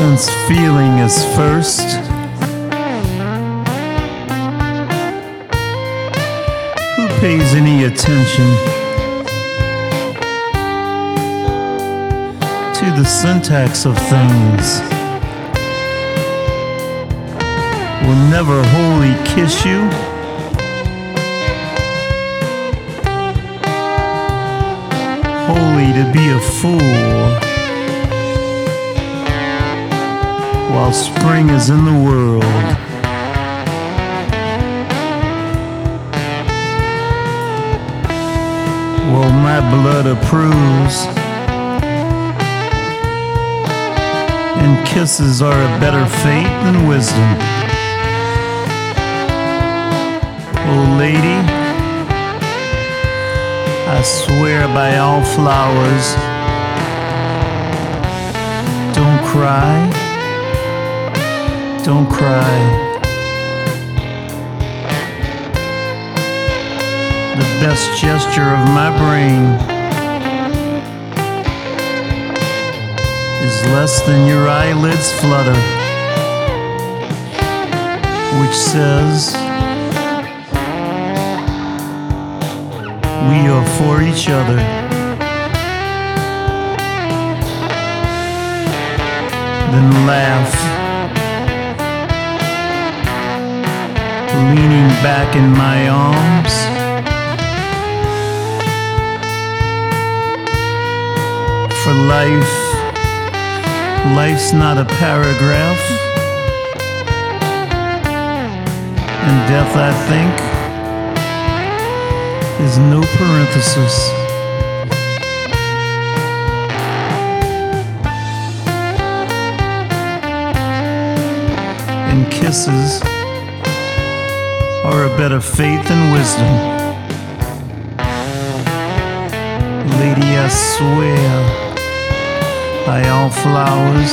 since feeling is first. Who pays any attention to the syntax of things? Will never wholly kiss you. Wholly to be a fool. While spring is in the world. Well, my blood approves, and kisses are a better fate than wisdom. Oh, lady, I swear by all flowers, don't cry. Don't cry. The best gesture of my brain is less than your eyelids flutter, which says, We are for each other. Then laugh. Leaning back in my arms. For life, life's not a paragraph. And death, I think, is no parenthesis. And kisses are a better faith than wisdom. Lady, I swear by all flowers,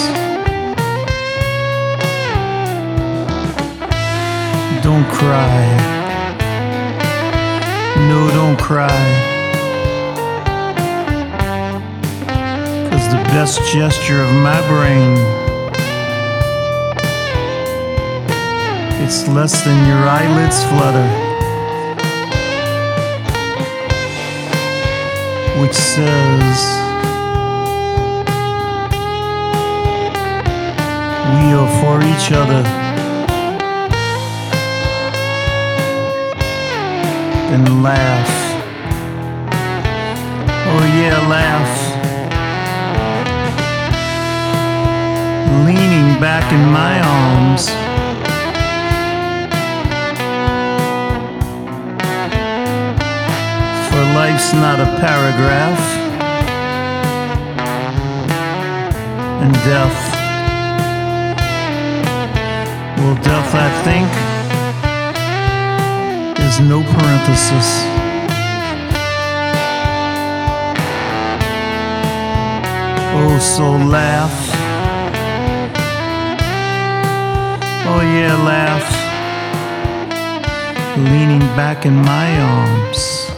don't cry. No, don't cry. Cause the best gesture of my brain It's less than your eyelids flutter, which says, We are for each other. And laugh. Oh, yeah, laugh. Leaning back in my arms. Life's not a paragraph, and death, well, death, I think, is no parenthesis. Oh, so laugh. Oh, yeah, laugh leaning back in my arms.